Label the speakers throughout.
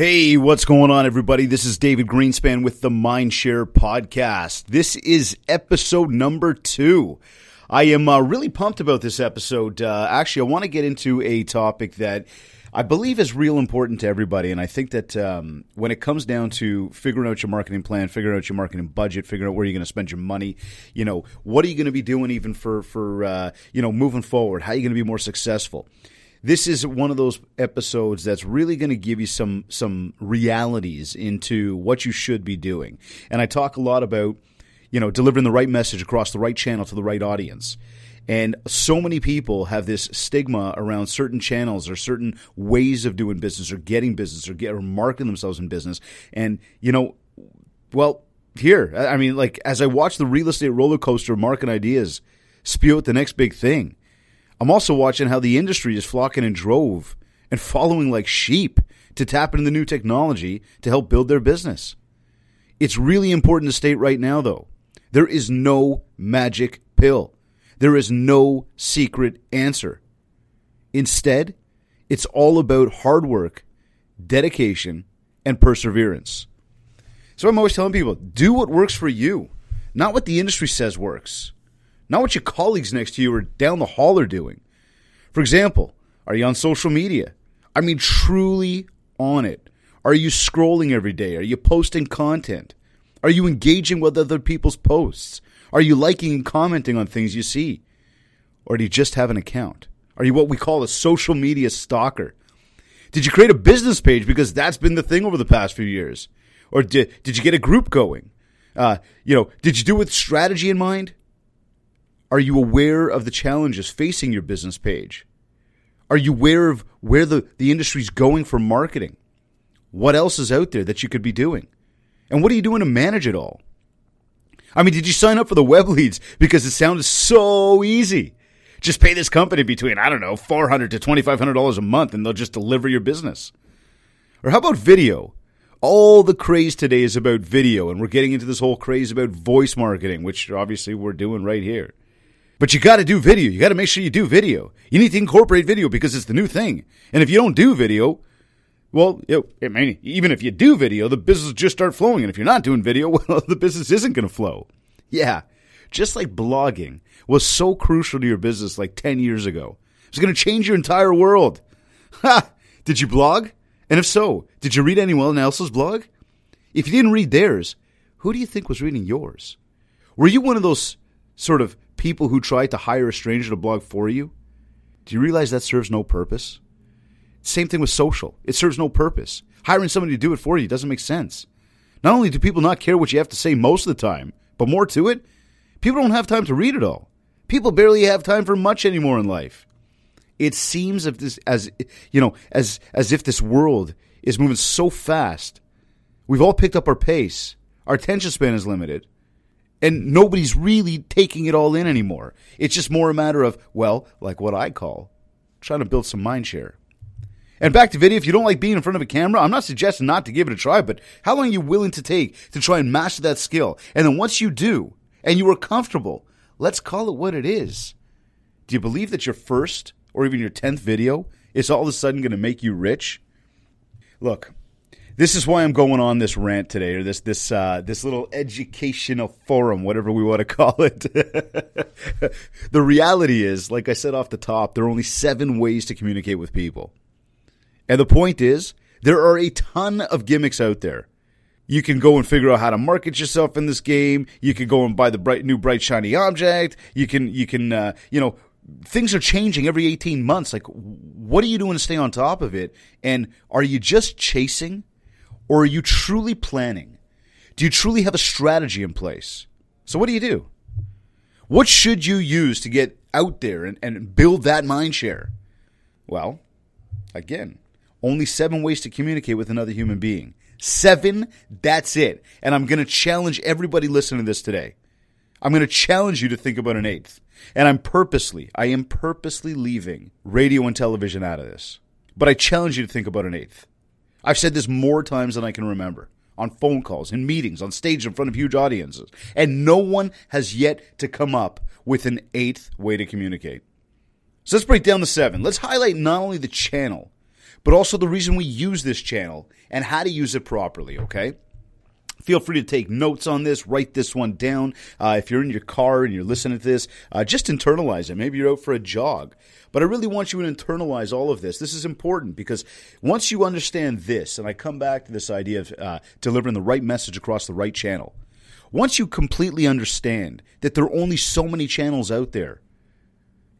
Speaker 1: Hey, what's going on, everybody? This is David Greenspan with the Mindshare Podcast. This is episode number two. I am uh, really pumped about this episode. Uh, actually, I want to get into a topic that I believe is real important to everybody. And I think that um, when it comes down to figuring out your marketing plan, figuring out your marketing budget, figuring out where you're going to spend your money, you know, what are you going to be doing even for, for uh, you know, moving forward? How are you going to be more successful? This is one of those episodes that's really going to give you some some realities into what you should be doing. And I talk a lot about you know delivering the right message across the right channel to the right audience. And so many people have this stigma around certain channels or certain ways of doing business or getting business or get or marketing themselves in business. And you know, well, here, I mean, like as I watch the real estate roller coaster of marketing ideas spew out the next big thing, I'm also watching how the industry is flocking in drove and following like sheep to tap into the new technology to help build their business. It's really important to state right now, though, there is no magic pill. There is no secret answer. Instead, it's all about hard work, dedication, and perseverance. So I'm always telling people do what works for you, not what the industry says works not what your colleagues next to you or down the hall are doing. For example, are you on social media? I mean, truly on it. Are you scrolling every day? Are you posting content? Are you engaging with other people's posts? Are you liking and commenting on things you see? Or do you just have an account? Are you what we call a social media stalker? Did you create a business page because that's been the thing over the past few years? Or did, did you get a group going? Uh, you know, did you do it with strategy in mind? Are you aware of the challenges facing your business page? Are you aware of where the, the industry's going for marketing? What else is out there that you could be doing? And what are you doing to manage it all? I mean, did you sign up for the web leads because it sounded so easy? Just pay this company between, I don't know, 400 to $2,500 a month and they'll just deliver your business. Or how about video? All the craze today is about video, and we're getting into this whole craze about voice marketing, which obviously we're doing right here. But you got to do video. You got to make sure you do video. You need to incorporate video because it's the new thing. And if you don't do video, well, you know, I mean, even if you do video, the business just start flowing. And if you're not doing video, well, the business isn't going to flow. Yeah. Just like blogging was so crucial to your business like 10 years ago. It's going to change your entire world. Ha! Did you blog? And if so, did you read anyone else's blog? If you didn't read theirs, who do you think was reading yours? Were you one of those sort of people who try to hire a stranger to blog for you, do you realize that serves no purpose? Same thing with social. It serves no purpose. Hiring somebody to do it for you doesn't make sense. Not only do people not care what you have to say most of the time, but more to it, people don't have time to read it all. People barely have time for much anymore in life. It seems if this as you know, as as if this world is moving so fast. We've all picked up our pace. Our attention span is limited and nobody's really taking it all in anymore. It's just more a matter of, well, like what I call trying to build some mind share. And back to video, if you don't like being in front of a camera, I'm not suggesting not to give it a try, but how long are you willing to take to try and master that skill? And then once you do, and you are comfortable, let's call it what it is. Do you believe that your first or even your 10th video is all of a sudden going to make you rich? Look, this is why I'm going on this rant today, or this this uh, this little educational forum, whatever we want to call it. the reality is, like I said off the top, there are only seven ways to communicate with people, and the point is, there are a ton of gimmicks out there. You can go and figure out how to market yourself in this game. You can go and buy the bright new bright shiny object. You can you can uh, you know things are changing every 18 months. Like, what are you doing to stay on top of it? And are you just chasing or are you truly planning? Do you truly have a strategy in place? So, what do you do? What should you use to get out there and, and build that mind share? Well, again, only seven ways to communicate with another human being. Seven, that's it. And I'm going to challenge everybody listening to this today. I'm going to challenge you to think about an eighth. And I'm purposely, I am purposely leaving radio and television out of this. But I challenge you to think about an eighth. I've said this more times than I can remember on phone calls, in meetings, on stage in front of huge audiences, and no one has yet to come up with an eighth way to communicate. So let's break down the seven. Let's highlight not only the channel, but also the reason we use this channel and how to use it properly, okay? Feel free to take notes on this, write this one down. Uh, if you're in your car and you're listening to this, uh, just internalize it. Maybe you're out for a jog. But I really want you to internalize all of this. This is important because once you understand this, and I come back to this idea of uh, delivering the right message across the right channel, once you completely understand that there are only so many channels out there,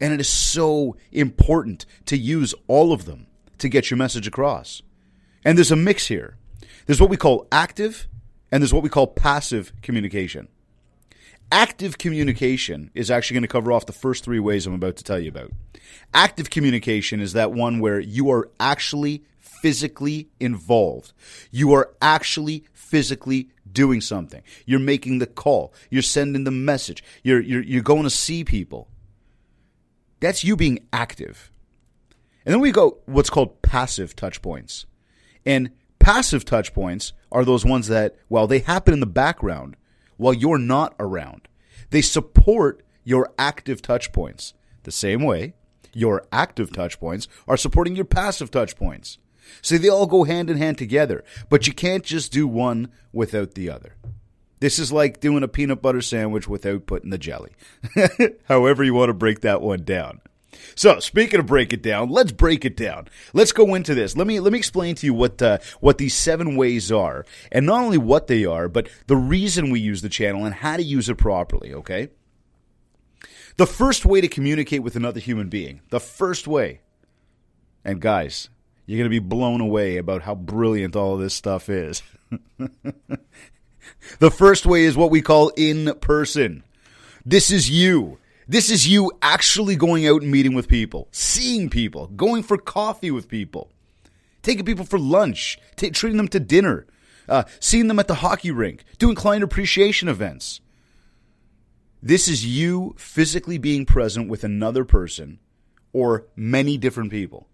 Speaker 1: and it is so important to use all of them to get your message across. And there's a mix here. There's what we call active and there's what we call passive communication. Active communication is actually going to cover off the first three ways I'm about to tell you about. Active communication is that one where you are actually physically involved. You are actually physically doing something. You're making the call. You're sending the message. You're, you're, you're going to see people. That's you being active. And then we go what's called passive touch points. And passive touch points are those ones that, well, they happen in the background while you're not around. They support your active touch points. The same way your active touch points are supporting your passive touch points. So they all go hand in hand together, but you can't just do one without the other. This is like doing a peanut butter sandwich without putting the jelly. However, you want to break that one down. So, speaking of break it down, let's break it down. Let's go into this. Let me let me explain to you what uh, what these seven ways are, and not only what they are, but the reason we use the channel and how to use it properly. Okay. The first way to communicate with another human being, the first way, and guys, you're going to be blown away about how brilliant all this stuff is. the first way is what we call in person. This is you. This is you actually going out and meeting with people, seeing people, going for coffee with people, taking people for lunch, t- treating them to dinner, uh, seeing them at the hockey rink, doing client appreciation events. This is you physically being present with another person or many different people.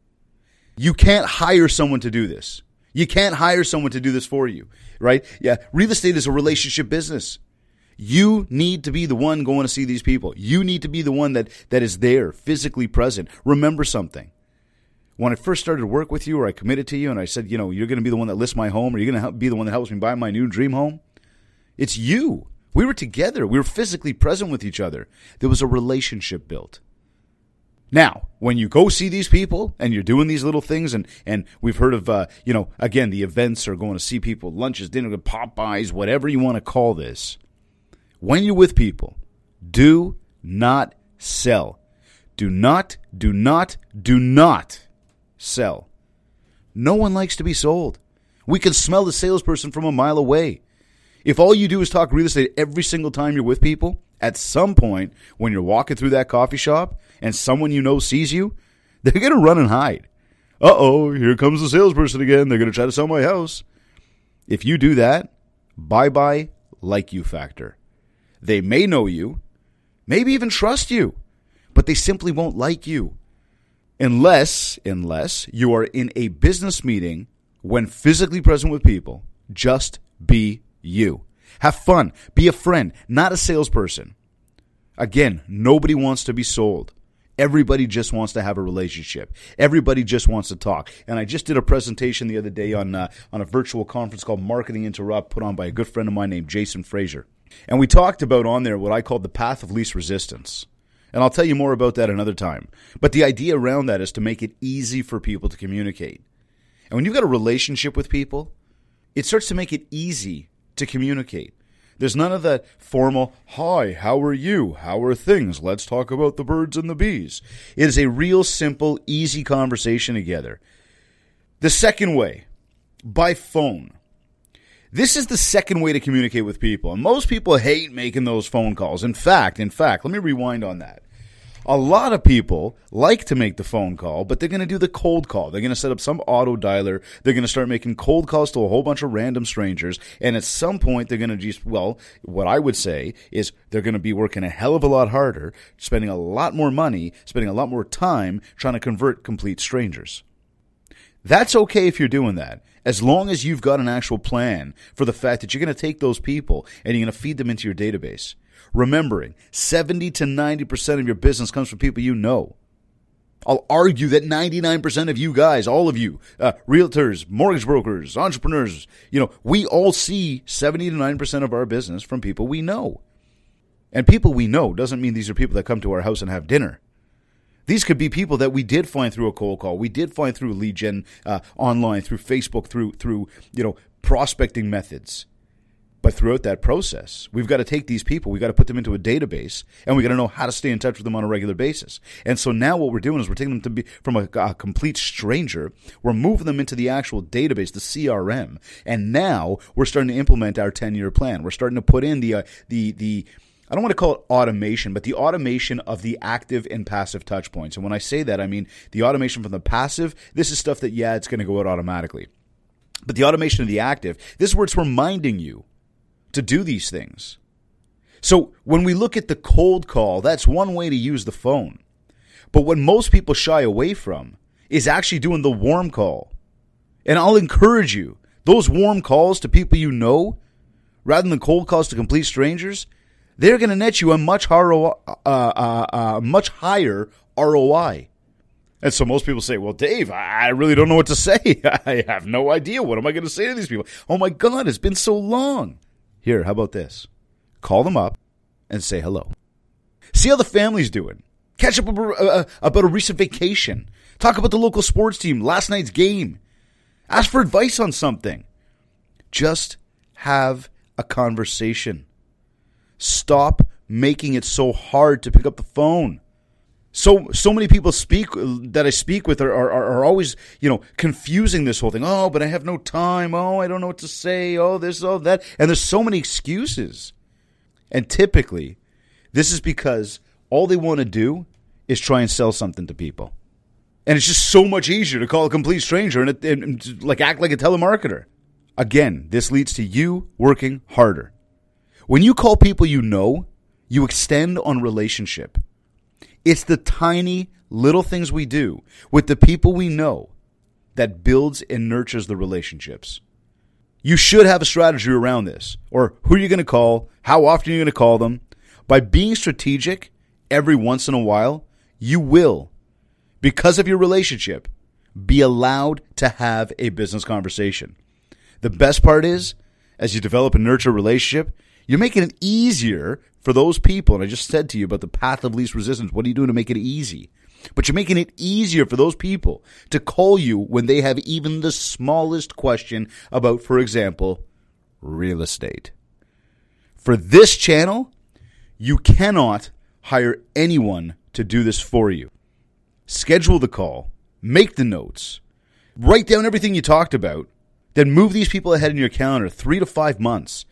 Speaker 1: You can't hire someone to do this. You can't hire someone to do this for you, right? Yeah, real estate is a relationship business. You need to be the one going to see these people. You need to be the one that, that is there, physically present. Remember something. When I first started to work with you or I committed to you and I said, you know, you're going to be the one that lists my home or you're going to be the one that helps me buy my new dream home, it's you. We were together. We were physically present with each other. There was a relationship built. Now, when you go see these people and you're doing these little things, and, and we've heard of, uh, you know, again, the events are going to see people, lunches, dinner, Popeyes, whatever you want to call this when you're with people, do not sell. Do not, do not, do not sell. No one likes to be sold. We can smell the salesperson from a mile away. If all you do is talk real estate every single time you're with people, at some point when you're walking through that coffee shop and someone you know sees you, they're going to run and hide. Uh oh, here comes the salesperson again. They're going to try to sell my house. If you do that, bye bye, like you factor. They may know you, maybe even trust you, but they simply won't like you. Unless, unless you are in a business meeting when physically present with people, just be you. Have fun. Be a friend, not a salesperson. Again, nobody wants to be sold. Everybody just wants to have a relationship. Everybody just wants to talk. And I just did a presentation the other day on uh, on a virtual conference called Marketing Interrupt, put on by a good friend of mine named Jason Fraser. And we talked about on there what I called the path of least resistance. And I'll tell you more about that another time. But the idea around that is to make it easy for people to communicate. And when you've got a relationship with people, it starts to make it easy to communicate. There's none of that formal, hi, how are you? How are things? Let's talk about the birds and the bees. It is a real simple, easy conversation together. The second way, by phone. This is the second way to communicate with people. And most people hate making those phone calls. In fact, in fact, let me rewind on that. A lot of people like to make the phone call, but they're going to do the cold call. They're going to set up some auto dialer. They're going to start making cold calls to a whole bunch of random strangers. And at some point, they're going to just, well, what I would say is they're going to be working a hell of a lot harder, spending a lot more money, spending a lot more time trying to convert complete strangers. That's okay if you're doing that as long as you've got an actual plan for the fact that you're going to take those people and you're going to feed them into your database. Remembering 70 to 90% of your business comes from people you know. I'll argue that 99% of you guys, all of you, uh, realtors, mortgage brokers, entrepreneurs, you know, we all see 70 to 90% of our business from people we know. And people we know doesn't mean these are people that come to our house and have dinner. These could be people that we did find through a cold call. We did find through gen uh, online, through Facebook, through through you know prospecting methods. But throughout that process, we've got to take these people, we've got to put them into a database, and we got to know how to stay in touch with them on a regular basis. And so now what we're doing is we're taking them to be from a, a complete stranger, we're moving them into the actual database, the CRM, and now we're starting to implement our 10 year plan. We're starting to put in the uh, the the I don't want to call it automation, but the automation of the active and passive touch points. And when I say that, I mean the automation from the passive. This is stuff that, yeah, it's going to go out automatically. But the automation of the active, this is where it's reminding you to do these things. So when we look at the cold call, that's one way to use the phone. But what most people shy away from is actually doing the warm call. And I'll encourage you, those warm calls to people you know, rather than cold calls to complete strangers, they're going to net you a much higher, uh, uh, uh, much higher ROI. And so most people say, well, Dave, I really don't know what to say. I have no idea. What am I going to say to these people? Oh my God, it's been so long. Here, how about this? Call them up and say hello. See how the family's doing. Catch up uh, about a recent vacation. Talk about the local sports team, last night's game. Ask for advice on something. Just have a conversation. Stop making it so hard to pick up the phone. So so many people speak that I speak with are, are, are always you know confusing this whole thing. Oh, but I have no time. Oh, I don't know what to say. Oh, this, oh that, and there's so many excuses. And typically, this is because all they want to do is try and sell something to people, and it's just so much easier to call a complete stranger and, and, and like act like a telemarketer. Again, this leads to you working harder. When you call people you know, you extend on relationship. It's the tiny little things we do with the people we know that builds and nurtures the relationships. You should have a strategy around this, or who are you going to call, how often are you going to call them. By being strategic every once in a while, you will, because of your relationship, be allowed to have a business conversation. The best part is, as you develop and nurture a relationship, you're making it easier for those people. And I just said to you about the path of least resistance. What are you doing to make it easy? But you're making it easier for those people to call you when they have even the smallest question about, for example, real estate. For this channel, you cannot hire anyone to do this for you. Schedule the call, make the notes, write down everything you talked about, then move these people ahead in your calendar three to five months.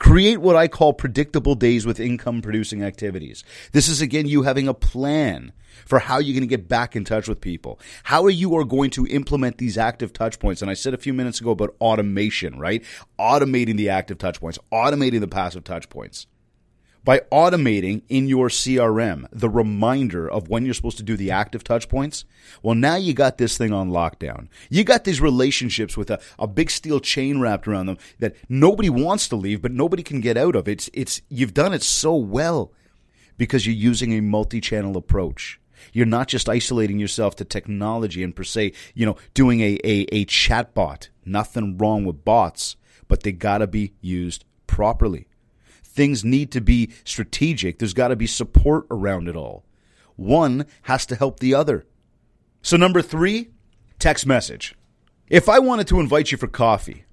Speaker 1: Create what I call predictable days with income producing activities. This is again you having a plan for how you're going to get back in touch with people. How are you are going to implement these active touch points? And I said a few minutes ago about automation, right? Automating the active touch points, automating the passive touch points by automating in your CRM the reminder of when you're supposed to do the active touch points, well, now you got this thing on lockdown. You got these relationships with a, a big steel chain wrapped around them that nobody wants to leave, but nobody can get out of. It's, it's, you've done it so well because you're using a multi channel approach. You're not just isolating yourself to technology and per se, you know, doing a, a, a chat bot. Nothing wrong with bots, but they gotta be used properly things need to be strategic. There's got to be support around it all. One has to help the other. So, number three, text message. If I wanted to invite you for coffee,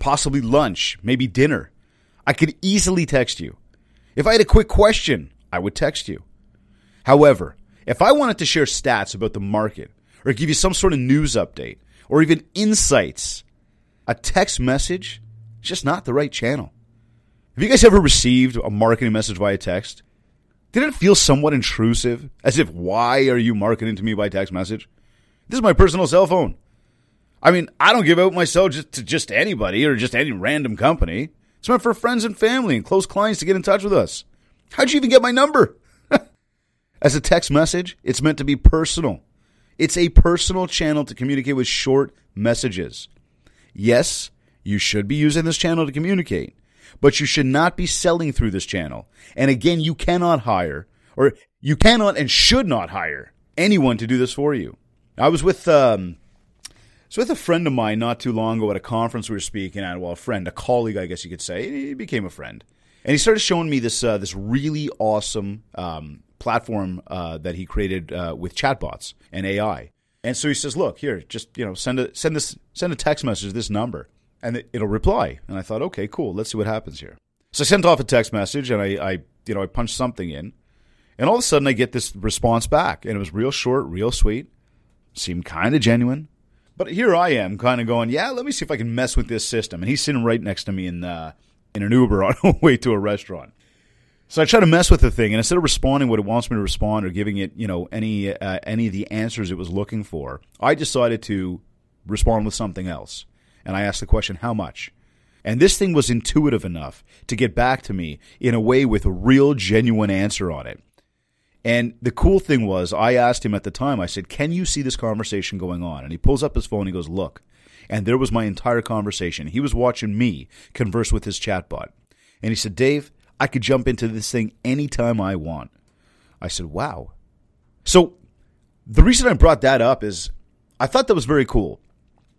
Speaker 1: possibly lunch, maybe dinner, I could easily text you. If I had a quick question, I would text you. However, if I wanted to share stats about the market or give you some sort of news update or even insights, a text message is just not the right channel. Have you guys ever received a marketing message via text? Did it feel somewhat intrusive? As if, why are you marketing to me by text message? This is my personal cell phone. I mean, I don't give out my cell just to just anybody or just any random company. It's meant for friends and family and close clients to get in touch with us. How'd you even get my number? As a text message, it's meant to be personal. It's a personal channel to communicate with short messages. Yes, you should be using this channel to communicate but you should not be selling through this channel. And again, you cannot hire, or you cannot and should not hire anyone to do this for you. I was with um, was with a friend of mine not too long ago at a conference we were speaking at. Well, a friend, a colleague, I guess you could say. He became a friend, and he started showing me this uh, this really awesome um, platform uh, that he created uh, with chatbots and AI. And so he says, "Look here, just you know, send a send this send a text message to this number, and it, it'll reply." And I thought, okay, cool. Let's see what happens here. So I sent off a text message, and I, I you know I punched something in, and all of a sudden I get this response back, and it was real short, real sweet, seemed kind of genuine. But here I am, kind of going, yeah, let me see if I can mess with this system. And he's sitting right next to me in uh, in an Uber on the way to a restaurant. So I try to mess with the thing, and instead of responding what it wants me to respond or giving it, you know, any uh, any of the answers it was looking for, I decided to respond with something else. And I asked the question, "How much?" And this thing was intuitive enough to get back to me in a way with a real, genuine answer on it. And the cool thing was, I asked him at the time, I said, Can you see this conversation going on? And he pulls up his phone, he goes, Look. And there was my entire conversation. He was watching me converse with his chatbot. And he said, Dave, I could jump into this thing anytime I want. I said, Wow. So the reason I brought that up is I thought that was very cool.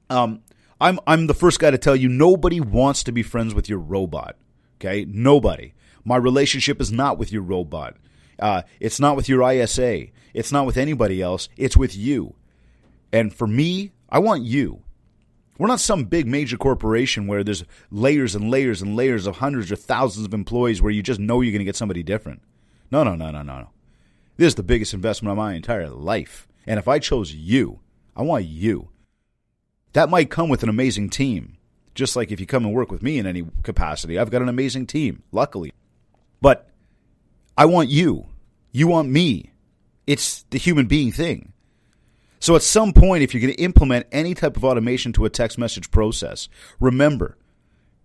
Speaker 1: Um, I'm I'm the first guy to tell you nobody wants to be friends with your robot. Okay, nobody. My relationship is not with your robot. Uh, it's not with your ISA. It's not with anybody else. It's with you. And for me, I want you. We're not some big major corporation where there's layers and layers and layers of hundreds or thousands of employees where you just know you're going to get somebody different. No, no, no, no, no, no. This is the biggest investment of my entire life. And if I chose you, I want you. That might come with an amazing team. Just like if you come and work with me in any capacity, I've got an amazing team, luckily. But I want you. You want me. It's the human being thing. So at some point, if you're going to implement any type of automation to a text message process, remember,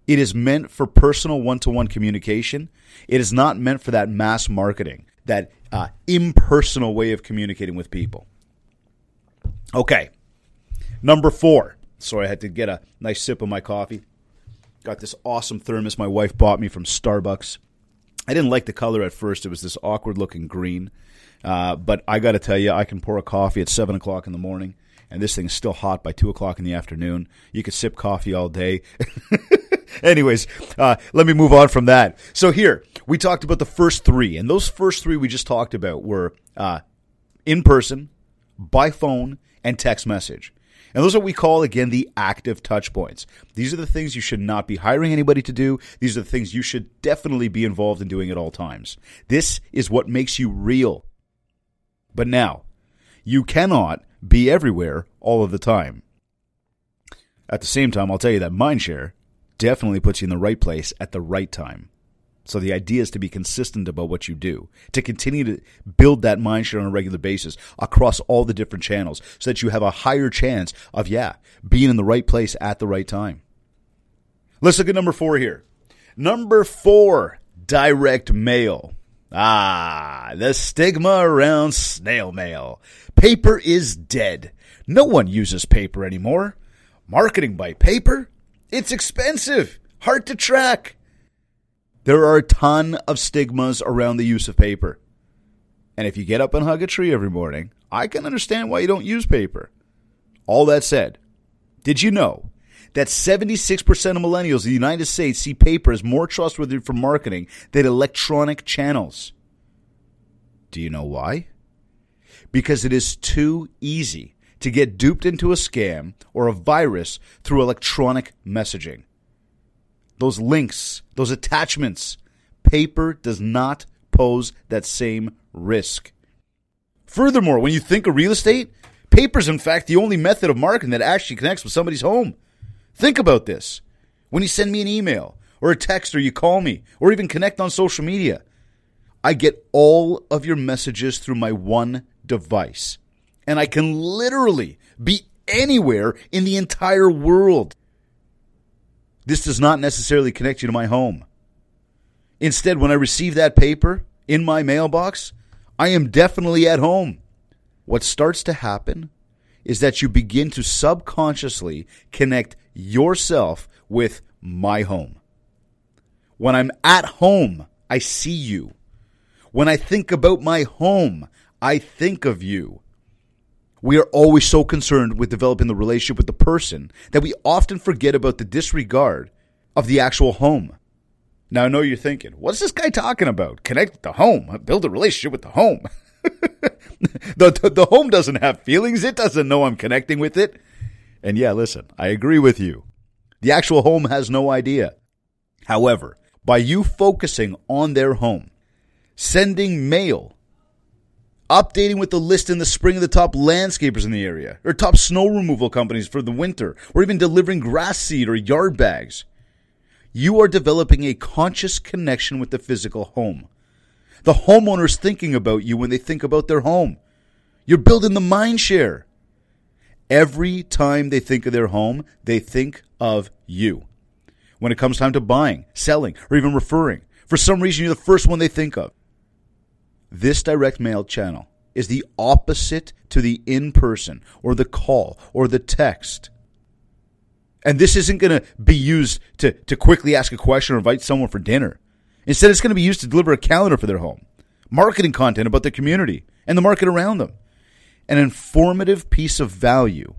Speaker 1: it is meant for personal one to one communication. It is not meant for that mass marketing, that uh, impersonal way of communicating with people. Okay. Number four. Sorry, I had to get a nice sip of my coffee. Got this awesome thermos my wife bought me from Starbucks. I didn't like the color at first. It was this awkward looking green. Uh, but I got to tell you, I can pour a coffee at 7 o'clock in the morning, and this thing's still hot by 2 o'clock in the afternoon. You could sip coffee all day. Anyways, uh, let me move on from that. So, here, we talked about the first three, and those first three we just talked about were uh, in person, by phone, and text message. And those are what we call, again, the active touch points. These are the things you should not be hiring anybody to do. These are the things you should definitely be involved in doing at all times. This is what makes you real. But now, you cannot be everywhere all of the time. At the same time, I'll tell you that Mindshare definitely puts you in the right place at the right time. So the idea is to be consistent about what you do, to continue to build that mindset on a regular basis across all the different channels so that you have a higher chance of, yeah, being in the right place at the right time. Let's look at number four here. Number four, direct mail. Ah, the stigma around snail mail. Paper is dead. No one uses paper anymore. Marketing by paper? It's expensive, hard to track. There are a ton of stigmas around the use of paper. And if you get up and hug a tree every morning, I can understand why you don't use paper. All that said, did you know that 76% of millennials in the United States see paper as more trustworthy for marketing than electronic channels? Do you know why? Because it is too easy to get duped into a scam or a virus through electronic messaging those links, those attachments. Paper does not pose that same risk. Furthermore, when you think of real estate, paper is in fact the only method of marketing that actually connects with somebody's home. Think about this. When you send me an email or a text or you call me or even connect on social media, I get all of your messages through my one device. And I can literally be anywhere in the entire world. This does not necessarily connect you to my home. Instead, when I receive that paper in my mailbox, I am definitely at home. What starts to happen is that you begin to subconsciously connect yourself with my home. When I'm at home, I see you. When I think about my home, I think of you. We are always so concerned with developing the relationship with the person that we often forget about the disregard of the actual home. Now, I know you're thinking, what's this guy talking about? Connect with the home, build a relationship with the home. the, the, the home doesn't have feelings, it doesn't know I'm connecting with it. And yeah, listen, I agree with you. The actual home has no idea. However, by you focusing on their home, sending mail, updating with the list in the spring of the top landscapers in the area, or top snow removal companies for the winter, or even delivering grass seed or yard bags. You are developing a conscious connection with the physical home. The homeowner's thinking about you when they think about their home. You're building the mind share. Every time they think of their home, they think of you. When it comes time to buying, selling, or even referring, for some reason you're the first one they think of. This direct mail channel is the opposite to the in person or the call or the text. And this isn't going to be used to, to quickly ask a question or invite someone for dinner. Instead, it's going to be used to deliver a calendar for their home, marketing content about their community and the market around them, an informative piece of value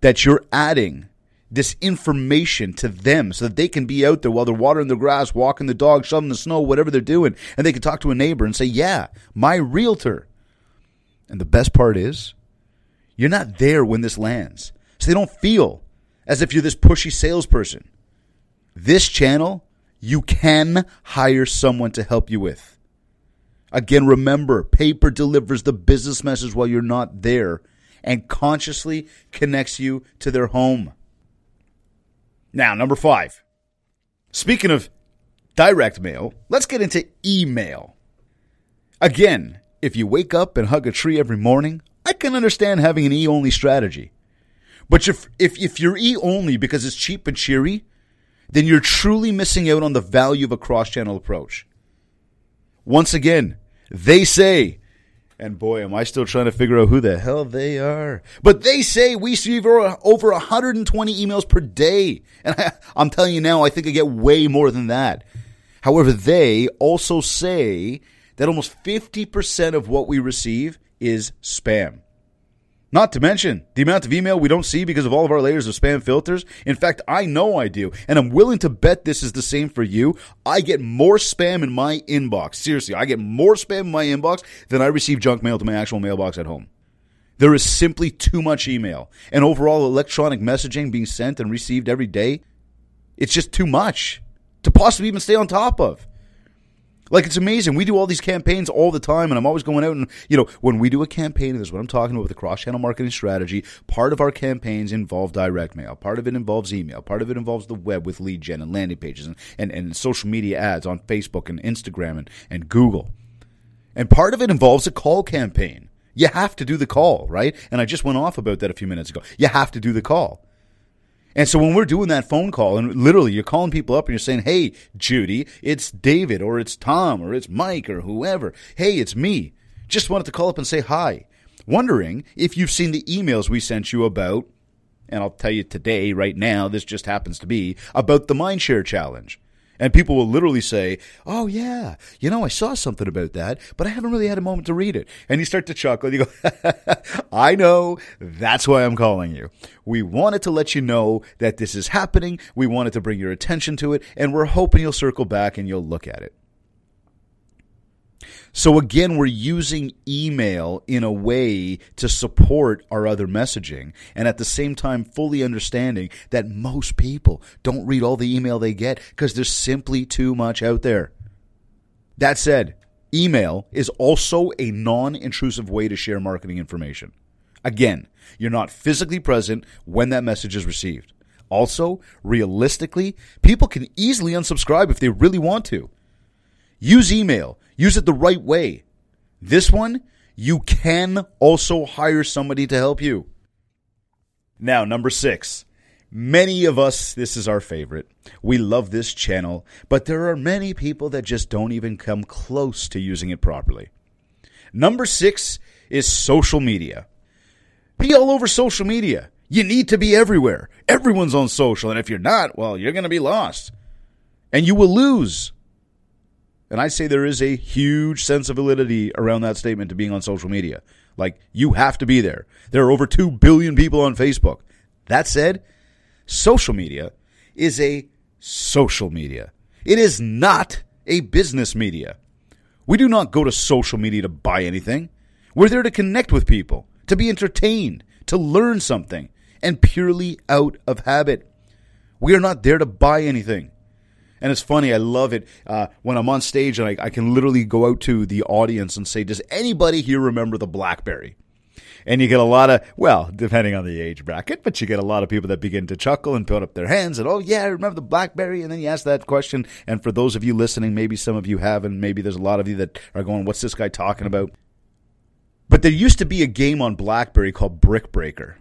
Speaker 1: that you're adding this information to them so that they can be out there while they're watering the grass, walking the dog, shoveling the snow, whatever they're doing, and they can talk to a neighbor and say, Yeah, my realtor. And the best part is, you're not there when this lands. So they don't feel as if you're this pushy salesperson. This channel, you can hire someone to help you with. Again, remember, paper delivers the business message while you're not there and consciously connects you to their home. Now, number five. Speaking of direct mail, let's get into email. Again, if you wake up and hug a tree every morning, I can understand having an e only strategy. But if, if, if you're e only because it's cheap and cheery, then you're truly missing out on the value of a cross channel approach. Once again, they say and boy, am I still trying to figure out who the hell they are. But they say we receive over 120 emails per day. And I, I'm telling you now, I think I get way more than that. However, they also say that almost 50% of what we receive is spam. Not to mention the amount of email we don't see because of all of our layers of spam filters. In fact, I know I do, and I'm willing to bet this is the same for you. I get more spam in my inbox. Seriously, I get more spam in my inbox than I receive junk mail to my actual mailbox at home. There is simply too much email, and overall electronic messaging being sent and received every day. It's just too much to possibly even stay on top of. Like it's amazing. We do all these campaigns all the time, and I'm always going out and you know when we do a campaign, and this is what I'm talking about with the cross-channel marketing strategy. Part of our campaigns involve direct mail. Part of it involves email. Part of it involves the web with lead gen and landing pages and, and, and social media ads on Facebook and Instagram and, and Google. And part of it involves a call campaign. You have to do the call, right? And I just went off about that a few minutes ago. You have to do the call. And so when we're doing that phone call, and literally you're calling people up and you're saying, Hey, Judy, it's David, or it's Tom, or it's Mike, or whoever. Hey, it's me. Just wanted to call up and say hi. Wondering if you've seen the emails we sent you about, and I'll tell you today, right now, this just happens to be, about the Mindshare Challenge. And people will literally say, Oh, yeah, you know, I saw something about that, but I haven't really had a moment to read it. And you start to chuckle and you go, I know, that's why I'm calling you. We wanted to let you know that this is happening. We wanted to bring your attention to it, and we're hoping you'll circle back and you'll look at it. So again, we're using email in a way to support our other messaging and at the same time fully understanding that most people don't read all the email they get because there's simply too much out there. That said, email is also a non-intrusive way to share marketing information. Again, you're not physically present when that message is received. Also, realistically, people can easily unsubscribe if they really want to. Use email. Use it the right way. This one, you can also hire somebody to help you. Now, number six. Many of us, this is our favorite. We love this channel, but there are many people that just don't even come close to using it properly. Number six is social media. Be all over social media. You need to be everywhere. Everyone's on social, and if you're not, well, you're going to be lost. And you will lose. And I say there is a huge sense of validity around that statement to being on social media. Like, you have to be there. There are over 2 billion people on Facebook. That said, social media is a social media. It is not a business media. We do not go to social media to buy anything. We're there to connect with people, to be entertained, to learn something, and purely out of habit. We are not there to buy anything. And it's funny, I love it uh, when I'm on stage and I, I can literally go out to the audience and say, Does anybody here remember the Blackberry? And you get a lot of, well, depending on the age bracket, but you get a lot of people that begin to chuckle and put up their hands and, oh, yeah, I remember the Blackberry. And then you ask that question. And for those of you listening, maybe some of you have, and maybe there's a lot of you that are going, what's this guy talking about? But there used to be a game on Blackberry called Brick Breaker.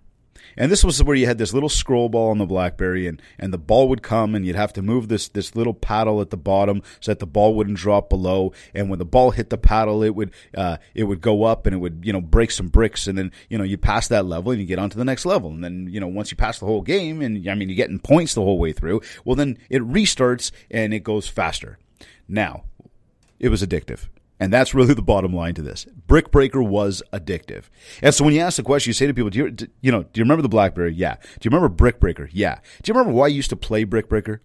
Speaker 1: And this was where you had this little scroll ball on the BlackBerry, and, and the ball would come, and you'd have to move this this little paddle at the bottom so that the ball wouldn't drop below. And when the ball hit the paddle, it would uh, it would go up, and it would you know break some bricks, and then you know you pass that level, and you get on to the next level. And then you know once you pass the whole game, and I mean you're getting points the whole way through. Well, then it restarts and it goes faster. Now, it was addictive. And that's really the bottom line to this. Brick Breaker was addictive. And so when you ask the question, you say to people, do you, do, you know, do you remember the BlackBerry? Yeah. Do you remember Brick Breaker? Yeah. Do you remember why you used to play Brick Breaker?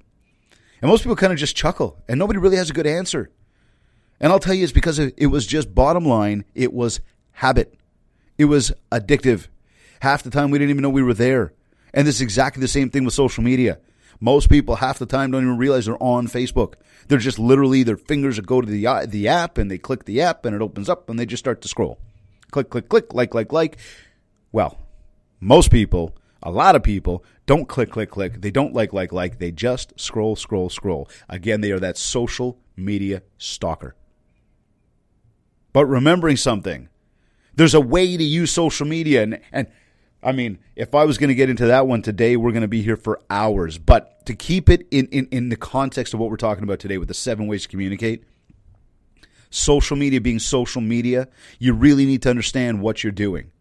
Speaker 1: And most people kind of just chuckle, and nobody really has a good answer. And I'll tell you, it's because it was just bottom line, it was habit. It was addictive. Half the time we didn't even know we were there. And this is exactly the same thing with social media. Most people half the time don't even realize they're on Facebook. They're just literally their fingers go to the uh, the app and they click the app and it opens up and they just start to scroll. Click, click, click, like, like, like. Well, most people, a lot of people, don't click, click, click. They don't like, like, like. They just scroll, scroll, scroll. Again, they are that social media stalker. But remembering something, there's a way to use social media and, and I mean, if I was going to get into that one today, we're going to be here for hours. But to keep it in, in, in the context of what we're talking about today with the seven ways to communicate, social media being social media, you really need to understand what you're doing.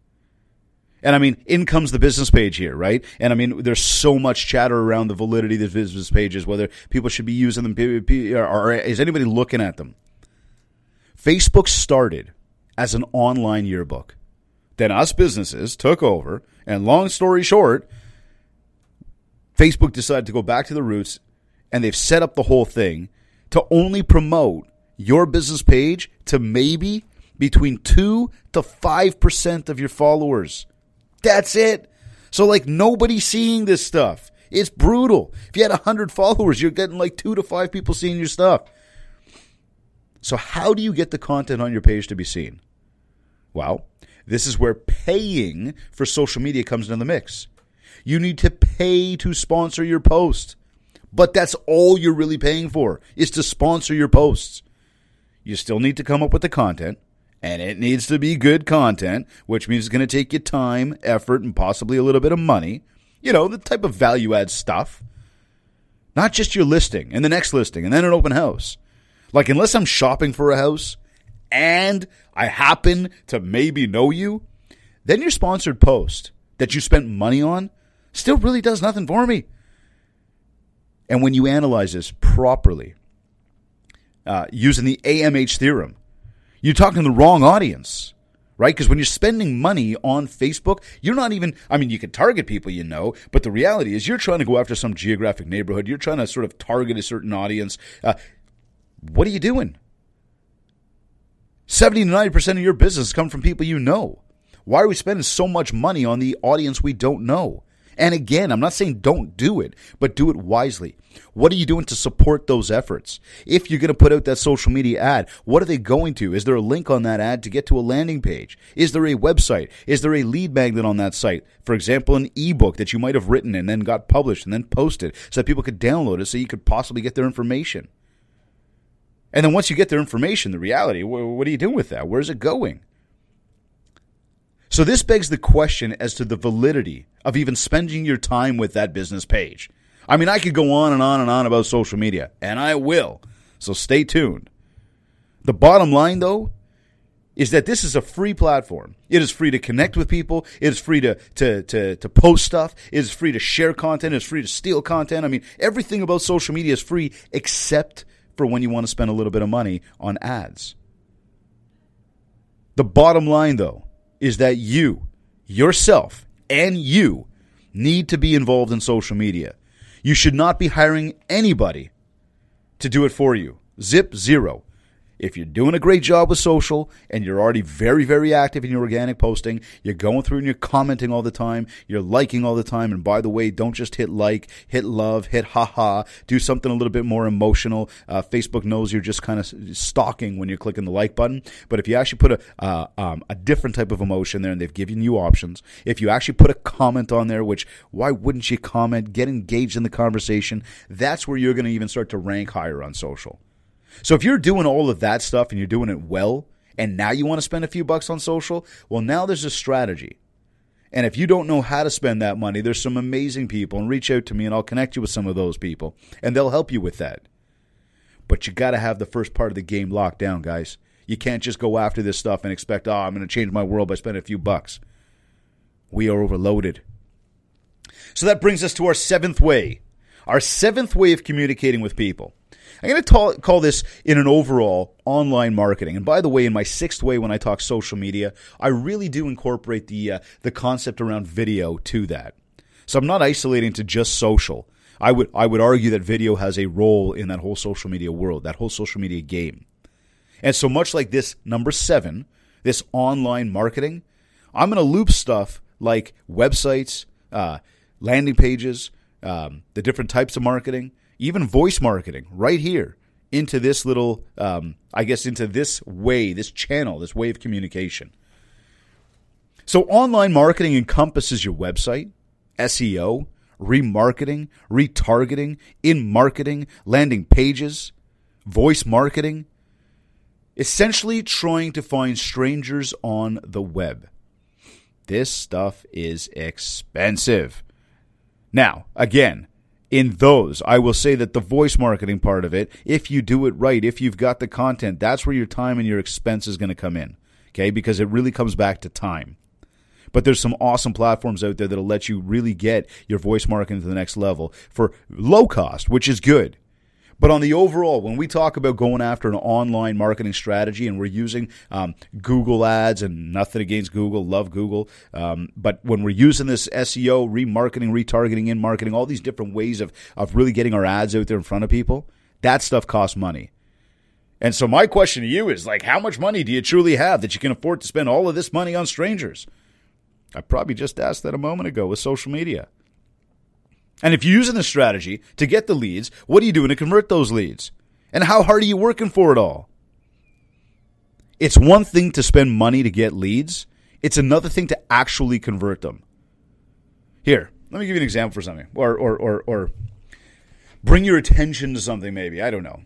Speaker 1: And I mean, in comes the business page here, right? And I mean, there's so much chatter around the validity of the business pages, whether people should be using them, or is anybody looking at them? Facebook started as an online yearbook. Then us businesses took over, and long story short, Facebook decided to go back to the roots and they've set up the whole thing to only promote your business page to maybe between 2 to 5% of your followers. That's it. So, like, nobody's seeing this stuff. It's brutal. If you had 100 followers, you're getting like 2 to 5 people seeing your stuff. So, how do you get the content on your page to be seen? Well, this is where paying for social media comes into the mix. You need to pay to sponsor your post. But that's all you're really paying for is to sponsor your posts. You still need to come up with the content, and it needs to be good content, which means it's going to take you time, effort, and possibly a little bit of money. You know, the type of value add stuff. Not just your listing and the next listing and then an open house. Like, unless I'm shopping for a house and I happen to maybe know you, then your sponsored post that you spent money on still really does nothing for me. And when you analyze this properly, uh, using the AMH theorem, you're talking to the wrong audience, right? Because when you're spending money on Facebook, you're not even, I mean, you can target people you know, but the reality is you're trying to go after some geographic neighborhood. You're trying to sort of target a certain audience. Uh, what are you doing? 70 to 90% of your business come from people you know. Why are we spending so much money on the audience we don't know? And again, I'm not saying don't do it, but do it wisely. What are you doing to support those efforts? If you're going to put out that social media ad, what are they going to? Is there a link on that ad to get to a landing page? Is there a website? Is there a lead magnet on that site? For example, an ebook that you might have written and then got published and then posted so that people could download it so you could possibly get their information. And then once you get their information, the reality, what are you doing with that? Where's it going? So this begs the question as to the validity of even spending your time with that business page. I mean, I could go on and on and on about social media, and I will. So stay tuned. The bottom line, though, is that this is a free platform. It is free to connect with people. It is free to, to, to, to post stuff. It is free to share content. It's free to steal content. I mean, everything about social media is free except for when you want to spend a little bit of money on ads. The bottom line, though, is that you, yourself, and you need to be involved in social media. You should not be hiring anybody to do it for you. Zip zero. If you're doing a great job with social and you're already very, very active in your organic posting, you're going through and you're commenting all the time, you're liking all the time. And by the way, don't just hit like, hit love, hit haha, do something a little bit more emotional. Uh, Facebook knows you're just kind of stalking when you're clicking the like button. But if you actually put a, uh, um, a different type of emotion there and they've given you options, if you actually put a comment on there, which why wouldn't you comment, get engaged in the conversation, that's where you're going to even start to rank higher on social. So if you're doing all of that stuff and you're doing it well, and now you want to spend a few bucks on social, well, now there's a strategy. And if you don't know how to spend that money, there's some amazing people, and reach out to me and I'll connect you with some of those people, and they'll help you with that. But you got to have the first part of the game locked down, guys. You can't just go after this stuff and expect, oh, I'm going to change my world by spending a few bucks. We are overloaded. So that brings us to our seventh way. Our seventh way of communicating with people. I'm going to call this in an overall online marketing. And by the way, in my sixth way, when I talk social media, I really do incorporate the uh, the concept around video to that. So I'm not isolating to just social. I would I would argue that video has a role in that whole social media world, that whole social media game. And so much like this number seven, this online marketing, I'm going to loop stuff like websites, uh, landing pages, um, the different types of marketing even voice marketing right here into this little, um, I guess, into this way, this channel, this way of communication. So, online marketing encompasses your website, SEO, remarketing, retargeting, in marketing, landing pages, voice marketing, essentially trying to find strangers on the web. This stuff is expensive. Now, again, in those. I will say that the voice marketing part of it, if you do it right, if you've got the content, that's where your time and your expense is going to come in. Okay, because it really comes back to time. But there's some awesome platforms out there that'll let you really get your voice marketing to the next level for low cost, which is good. But on the overall, when we talk about going after an online marketing strategy and we're using um, Google ads and nothing against Google, love Google, um, but when we're using this SEO, remarketing, retargeting, in marketing, all these different ways of, of really getting our ads out there in front of people, that stuff costs money. And so my question to you is like, how much money do you truly have that you can afford to spend all of this money on strangers? I probably just asked that a moment ago with social media. And if you're using this strategy to get the leads, what are you doing to convert those leads? And how hard are you working for it all? It's one thing to spend money to get leads, it's another thing to actually convert them. Here, let me give you an example for something, or, or, or, or bring your attention to something, maybe. I don't know.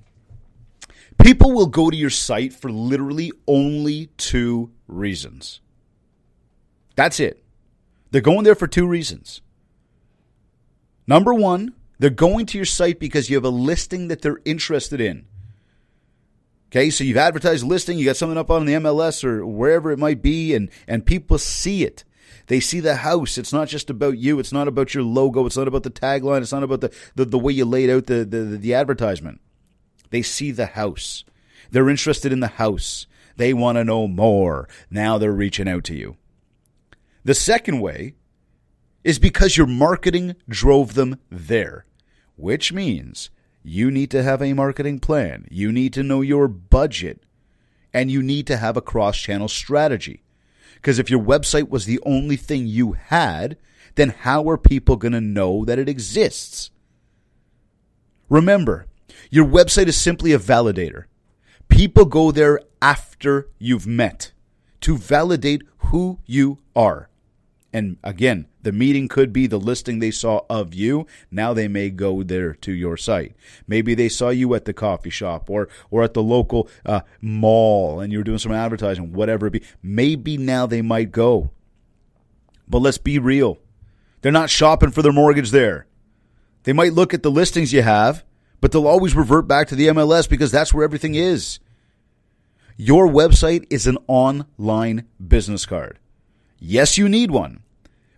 Speaker 1: People will go to your site for literally only two reasons. That's it. They're going there for two reasons. Number one, they're going to your site because you have a listing that they're interested in. Okay, so you've advertised a listing, you got something up on the MLS or wherever it might be, and, and people see it. They see the house. It's not just about you. It's not about your logo. It's not about the tagline. It's not about the, the, the way you laid out the, the, the advertisement. They see the house. They're interested in the house. They want to know more. Now they're reaching out to you. The second way is because your marketing drove them there, which means you need to have a marketing plan. You need to know your budget and you need to have a cross channel strategy. Because if your website was the only thing you had, then how are people going to know that it exists? Remember, your website is simply a validator. People go there after you've met to validate who you are. And again, the meeting could be the listing they saw of you. Now they may go there to your site. Maybe they saw you at the coffee shop or or at the local uh, mall, and you were doing some advertising, whatever it be. Maybe now they might go. But let's be real. They're not shopping for their mortgage there. They might look at the listings you have, but they'll always revert back to the MLS because that's where everything is. Your website is an online business card. Yes, you need one.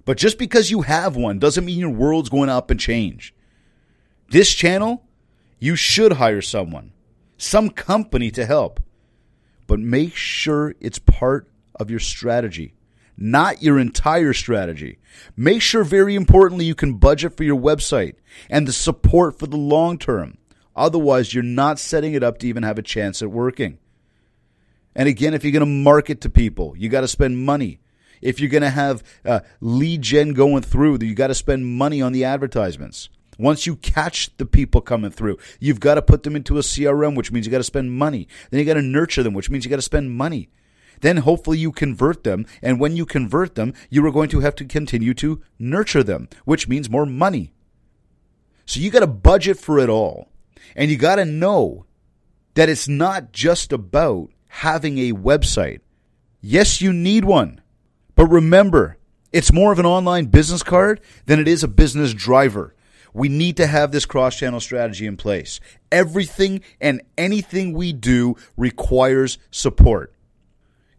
Speaker 1: But just because you have one doesn't mean your world's going up and change. This channel, you should hire someone. some company to help. But make sure it's part of your strategy, not your entire strategy. Make sure, very importantly, you can budget for your website and the support for the long term. Otherwise, you're not setting it up to even have a chance at working. And again, if you're going to market to people, you got to spend money. If you're going to have uh, lead gen going through, you got to spend money on the advertisements. Once you catch the people coming through, you've got to put them into a CRM, which means you got to spend money. Then you got to nurture them, which means you got to spend money. Then hopefully you convert them. And when you convert them, you are going to have to continue to nurture them, which means more money. So you got to budget for it all. And you got to know that it's not just about having a website. Yes, you need one. But remember, it's more of an online business card than it is a business driver. We need to have this cross channel strategy in place. Everything and anything we do requires support.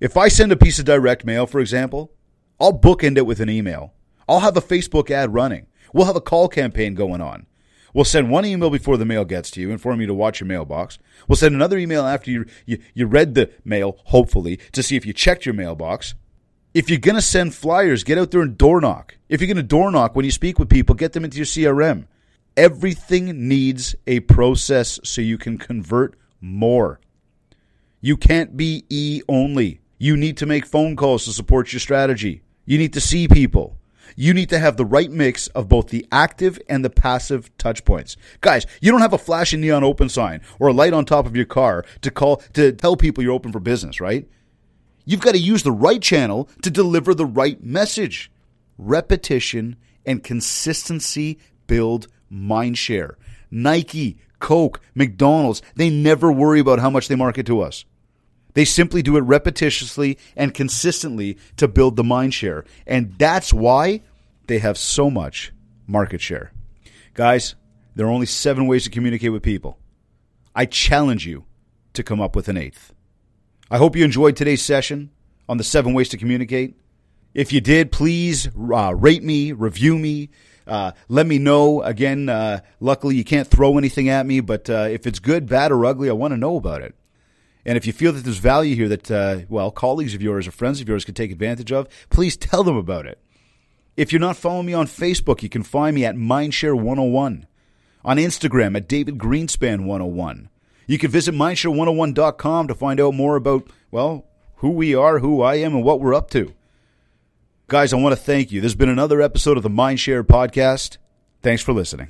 Speaker 1: If I send a piece of direct mail, for example, I'll bookend it with an email. I'll have a Facebook ad running. We'll have a call campaign going on. We'll send one email before the mail gets to you, inform you to watch your mailbox. We'll send another email after you, you, you read the mail, hopefully, to see if you checked your mailbox. If you're going to send flyers, get out there and door knock. If you're going to door knock when you speak with people, get them into your CRM. Everything needs a process so you can convert more. You can't be E only. You need to make phone calls to support your strategy. You need to see people. You need to have the right mix of both the active and the passive touch points. Guys, you don't have a flashing neon open sign or a light on top of your car to call to tell people you're open for business, right? You've got to use the right channel to deliver the right message. Repetition and consistency build mind share. Nike, Coke, McDonald's, they never worry about how much they market to us. They simply do it repetitiously and consistently to build the mind share. And that's why they have so much market share. Guys, there are only seven ways to communicate with people. I challenge you to come up with an eighth. I hope you enjoyed today's session on the seven ways to communicate. If you did, please uh, rate me, review me, uh, let me know. Again, uh, luckily you can't throw anything at me, but uh, if it's good, bad, or ugly, I want to know about it. And if you feel that there's value here that, uh, well, colleagues of yours or friends of yours could take advantage of, please tell them about it. If you're not following me on Facebook, you can find me at Mindshare101. On Instagram at David Greenspan101. You can visit mindshare101.com to find out more about, well, who we are, who I am, and what we're up to. Guys, I want to thank you. This has been another episode of the Mindshare podcast. Thanks for listening.